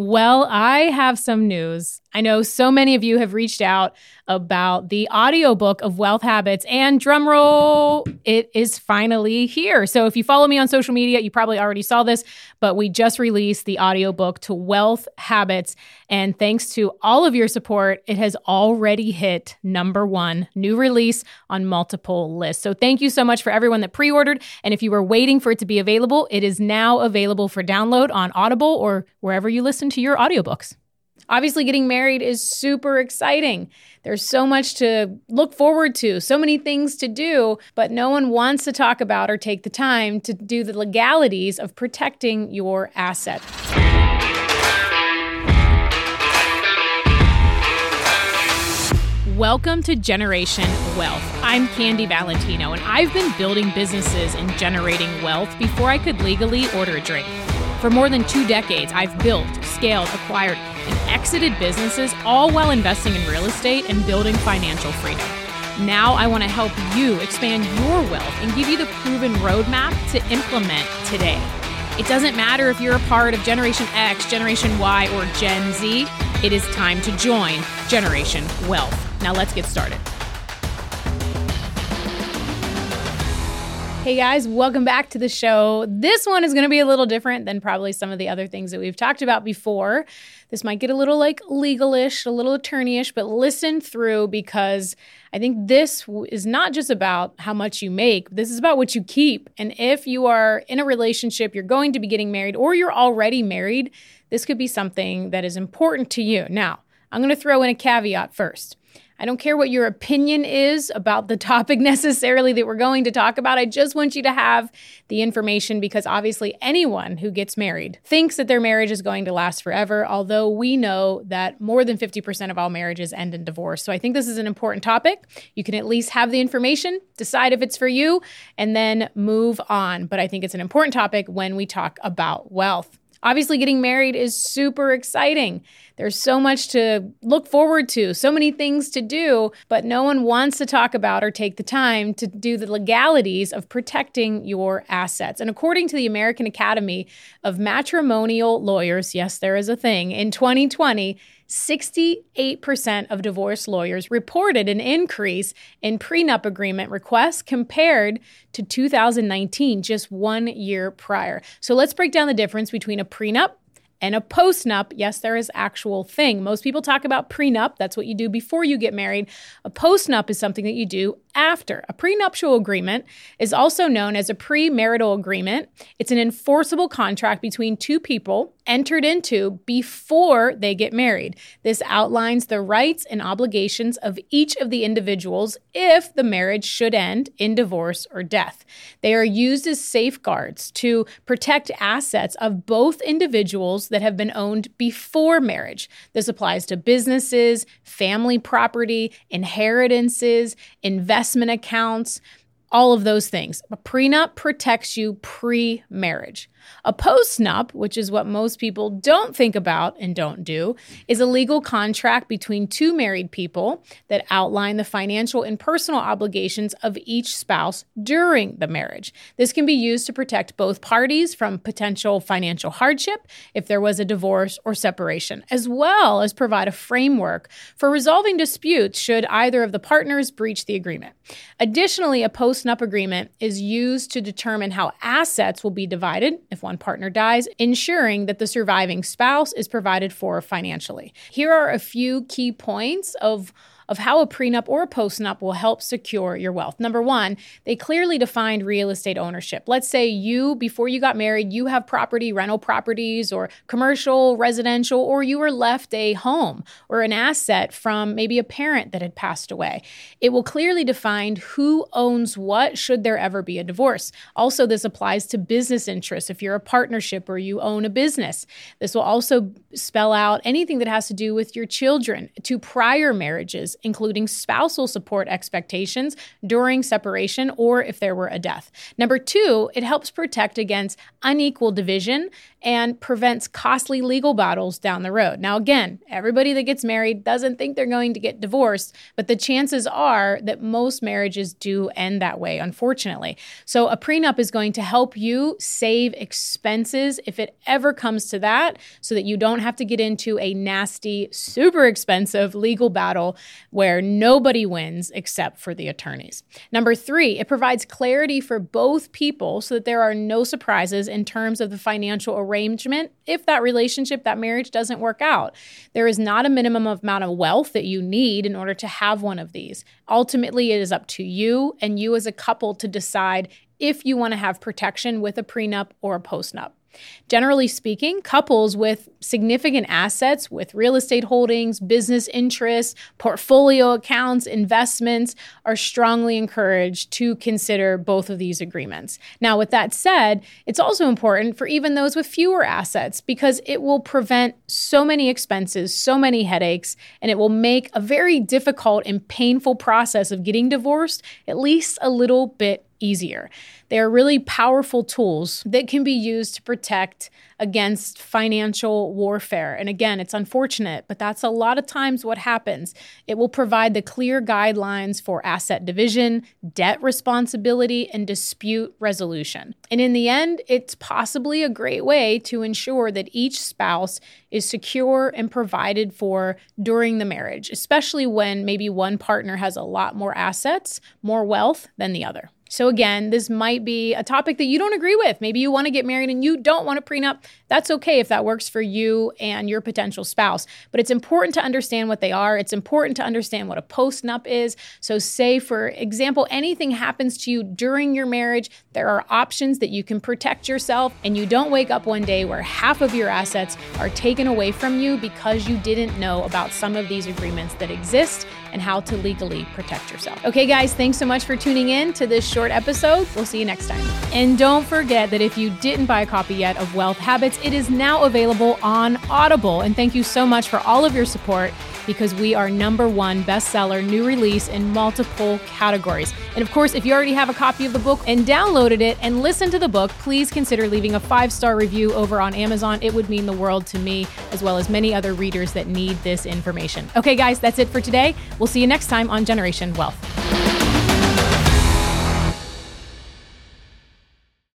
Well, I have some news. I know so many of you have reached out about the audiobook of Wealth Habits, and drumroll, it is finally here. So if you follow me on social media, you probably already saw this, but we just released the audiobook to Wealth Habits. And thanks to all of your support, it has already hit number one new release on multiple lists. So thank you so much for everyone that pre ordered. And if you were waiting for it to be available, it is now available for download on Audible or wherever you listen to your audiobooks. Obviously, getting married is super exciting. There's so much to look forward to, so many things to do, but no one wants to talk about or take the time to do the legalities of protecting your asset. Welcome to Generation Wealth. I'm Candy Valentino, and I've been building businesses and generating wealth before I could legally order a drink. For more than two decades, I've built, scaled, acquired, and exited businesses, all while investing in real estate and building financial freedom. Now I want to help you expand your wealth and give you the proven roadmap to implement today. It doesn't matter if you're a part of Generation X, Generation Y, or Gen Z, it is time to join Generation Wealth. Now let's get started. Hey guys, welcome back to the show. This one is going to be a little different than probably some of the other things that we've talked about before. This might get a little like legalish, a little attorneyish, but listen through because I think this is not just about how much you make, this is about what you keep. And if you are in a relationship, you're going to be getting married, or you're already married, this could be something that is important to you. Now, I'm going to throw in a caveat first. I don't care what your opinion is about the topic necessarily that we're going to talk about. I just want you to have the information because obviously anyone who gets married thinks that their marriage is going to last forever, although we know that more than 50% of all marriages end in divorce. So I think this is an important topic. You can at least have the information, decide if it's for you, and then move on. But I think it's an important topic when we talk about wealth. Obviously, getting married is super exciting. There's so much to look forward to, so many things to do, but no one wants to talk about or take the time to do the legalities of protecting your assets. And according to the American Academy of Matrimonial Lawyers, yes, there is a thing, in 2020, 68% of divorce lawyers reported an increase in prenup agreement requests compared to 2019, just one year prior. So let's break down the difference between a prenup and a postnup, yes, there is actual thing. Most people talk about prenup. That's what you do before you get married. A postnup is something that you do after. A prenuptial agreement is also known as a premarital agreement. It's an enforceable contract between two people entered into before they get married. This outlines the rights and obligations of each of the individuals if the marriage should end in divorce or death. They are used as safeguards to protect assets of both individuals that have been owned before marriage. This applies to businesses, family property, inheritances, investment accounts, all of those things. A prenup protects you pre marriage. A postnup, which is what most people don't think about and don't do, is a legal contract between two married people that outline the financial and personal obligations of each spouse during the marriage. This can be used to protect both parties from potential financial hardship if there was a divorce or separation, as well as provide a framework for resolving disputes should either of the partners breach the agreement. Additionally, a postnup agreement is used to determine how assets will be divided if one partner dies, ensuring that the surviving spouse is provided for financially. Here are a few key points of of how a prenup or a postnup will help secure your wealth. Number one, they clearly defined real estate ownership. Let's say you, before you got married, you have property, rental properties, or commercial, residential, or you were left a home or an asset from maybe a parent that had passed away. It will clearly define who owns what should there ever be a divorce. Also, this applies to business interests if you're a partnership or you own a business. This will also spell out anything that has to do with your children to prior marriages including spousal support expectations during separation or if there were a death. Number two, it helps protect against unequal division and prevents costly legal battles down the road. Now, again, everybody that gets married doesn't think they're going to get divorced, but the chances are that most marriages do end that way, unfortunately. So, a prenup is going to help you save expenses if it ever comes to that, so that you don't have to get into a nasty, super expensive legal battle where nobody wins except for the attorneys. Number three, it provides clarity for both people so that there are no surprises in terms of the financial arrangement if that relationship, that marriage doesn't work out. There is not a minimum amount of wealth that you need in order to have one of these. Ultimately, it is up to you and you as a couple to decide if you want to have protection with a prenup or a postnup. Generally speaking, couples with significant assets, with real estate holdings, business interests, portfolio accounts, investments, are strongly encouraged to consider both of these agreements. Now, with that said, it's also important for even those with fewer assets because it will prevent so many expenses, so many headaches, and it will make a very difficult and painful process of getting divorced at least a little bit easier. They are really powerful tools that can be used to protect against financial warfare. And again, it's unfortunate, but that's a lot of times what happens. It will provide the clear guidelines for asset division, debt responsibility, and dispute resolution. And in the end, it's possibly a great way to ensure that each spouse is secure and provided for during the marriage, especially when maybe one partner has a lot more assets, more wealth than the other. So, again, this might be a topic that you don't agree with. Maybe you want to get married and you don't want a prenup. That's okay if that works for you and your potential spouse. But it's important to understand what they are. It's important to understand what a postnup is. So, say, for example, anything happens to you during your marriage, there are options that you can protect yourself, and you don't wake up one day where half of your assets are taken away from you because you didn't know about some of these agreements that exist and how to legally protect yourself. Okay, guys, thanks so much for tuning in to this short episode. We'll see you next time. And don't forget that if you didn't buy a copy yet of Wealth Habits, it is now available on Audible. And thank you so much for all of your support because we are number one bestseller, new release in multiple categories. And of course, if you already have a copy of the book and downloaded it and listened to the book, please consider leaving a five star review over on Amazon. It would mean the world to me, as well as many other readers that need this information. Okay, guys, that's it for today. We'll see you next time on Generation Wealth.